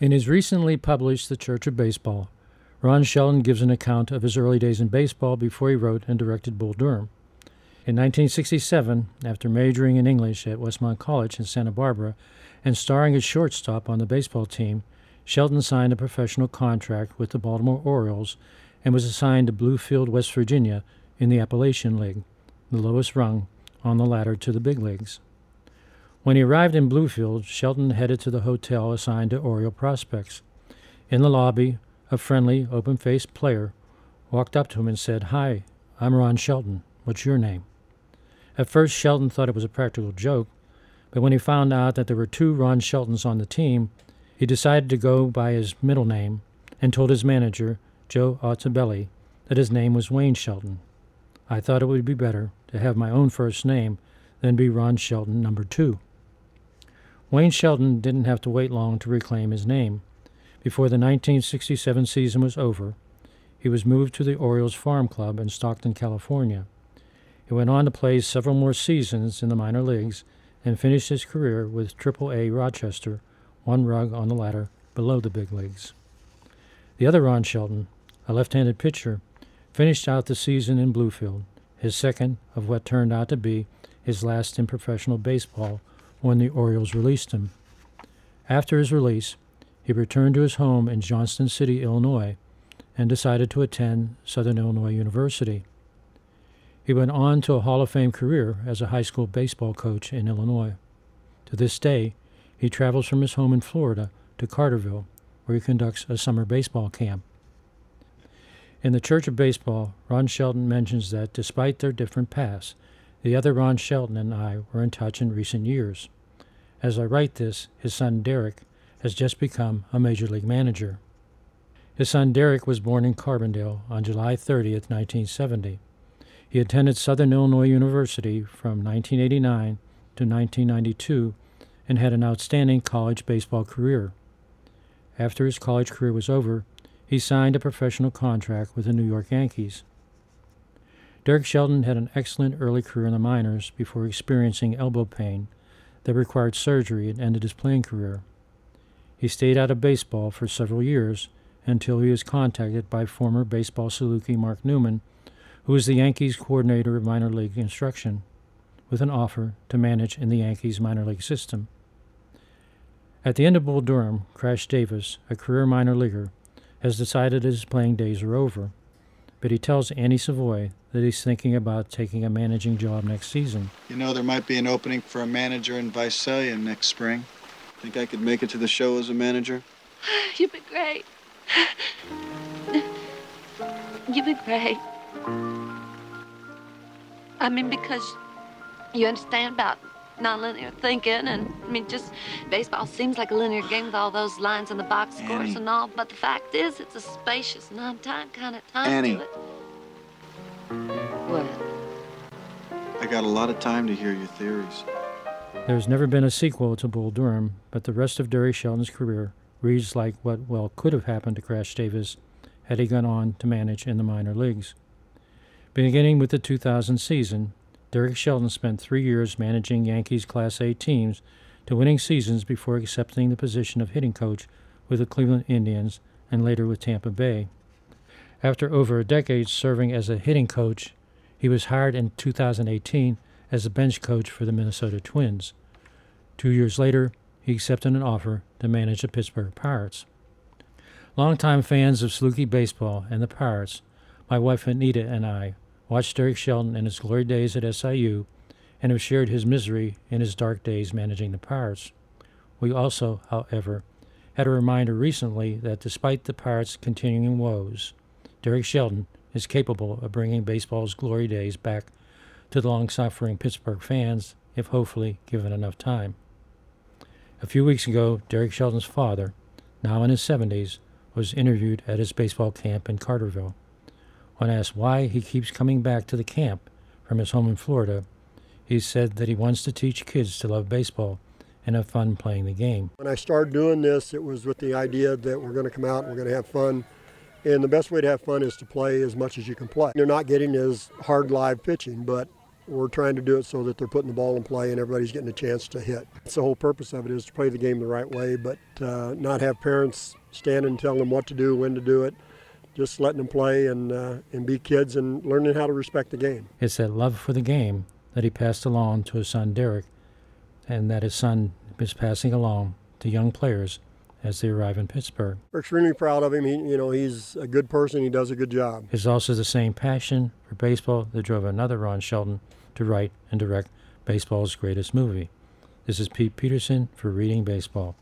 In his recently published The Church of Baseball, Ron Shelton gives an account of his early days in baseball before he wrote and directed Bull Durham. In 1967, after majoring in English at Westmont College in Santa Barbara and starring as shortstop on the baseball team, Shelton signed a professional contract with the Baltimore Orioles and was assigned to Bluefield, West Virginia, in the Appalachian League, the lowest rung on the ladder to the big leagues. When he arrived in Bluefield, Shelton headed to the hotel assigned to Oriole prospects. In the lobby, a friendly, open faced player walked up to him and said, Hi, I'm Ron Shelton. What's your name? At first, Shelton thought it was a practical joke, but when he found out that there were two Ron Sheltons on the team, he decided to go by his middle name and told his manager, Joe Altobelli, that his name was Wayne Shelton. I thought it would be better to have my own first name than be Ron Shelton number two. Wayne Shelton didn't have to wait long to reclaim his name. Before the 1967 season was over, he was moved to the Orioles Farm Club in Stockton, California. He went on to play several more seasons in the minor leagues and finished his career with Triple-A Rochester, one rung on the ladder below the big leagues. The other Ron Shelton, a left handed pitcher, finished out the season in Bluefield, his second of what turned out to be his last in professional baseball when the Orioles released him. After his release, he returned to his home in Johnston City, Illinois, and decided to attend Southern Illinois University. He went on to a Hall of Fame career as a high school baseball coach in Illinois. To this day, he travels from his home in Florida to Carterville, where he conducts a summer baseball camp. In the Church of Baseball, Ron Shelton mentions that despite their different paths, the other Ron Shelton and I were in touch in recent years. As I write this, his son Derek has just become a major league manager. His son Derek was born in Carbondale on July 30, 1970. He attended Southern Illinois University from 1989 to 1992 and had an outstanding college baseball career. After his college career was over, he signed a professional contract with the New York Yankees. Derek Shelton had an excellent early career in the minors before experiencing elbow pain that required surgery and ended his playing career. He stayed out of baseball for several years until he was contacted by former baseball Saluki Mark Newman, who was the Yankees coordinator of minor league instruction, with an offer to manage in the Yankees minor league system. At the end of Bull Durham, Crash Davis, a career minor leaguer, has decided his playing days are over but he tells Annie Savoy that he's thinking about taking a managing job next season. You know, there might be an opening for a manager in Visalia next spring. Think I could make it to the show as a manager? You'd be great. You'd be great. I mean, because you understand about nonlinear thinking, and I mean, just baseball seems like a linear game with all those lines and the box scores Annie. and all. But the fact is, it's a spacious, non-time kind of time Annie. Got a lot of time to hear your theories. There's never been a sequel to Bull Durham, but the rest of Derek Shelton's career reads like what well could have happened to Crash Davis had he gone on to manage in the minor leagues. Beginning with the 2000 season, Derek Shelton spent three years managing Yankees Class A teams to winning seasons before accepting the position of hitting coach with the Cleveland Indians and later with Tampa Bay. After over a decade serving as a hitting coach, he was hired in 2018 as a bench coach for the Minnesota Twins. Two years later, he accepted an offer to manage the Pittsburgh Pirates. Longtime fans of Saluki baseball and the Pirates, my wife Anita and I watched Derek Shelton in his glory days at SIU and have shared his misery in his dark days managing the Pirates. We also, however, had a reminder recently that despite the Pirates' continuing woes, Derek Shelton is capable of bringing baseball's glory days back to the long suffering Pittsburgh fans if hopefully given enough time. A few weeks ago, Derek Shelton's father, now in his 70s, was interviewed at his baseball camp in Carterville. When asked why he keeps coming back to the camp from his home in Florida, he said that he wants to teach kids to love baseball and have fun playing the game. When I started doing this, it was with the idea that we're going to come out and we're going to have fun. And the best way to have fun is to play as much as you can play. They're not getting as hard live pitching, but we're trying to do it so that they're putting the ball in play and everybody's getting a chance to hit. That's the whole purpose of it is to play the game the right way, but uh, not have parents stand and tell them what to do, when to do it. Just letting them play and uh, and be kids and learning how to respect the game. It's that love for the game that he passed along to his son Derek, and that his son is passing along to young players as they arrive in Pittsburgh. We're extremely proud of him. He, you know, he's a good person. He does a good job. It's also the same passion for baseball that drove another Ron Shelton to write and direct baseball's greatest movie. This is Pete Peterson for Reading Baseball.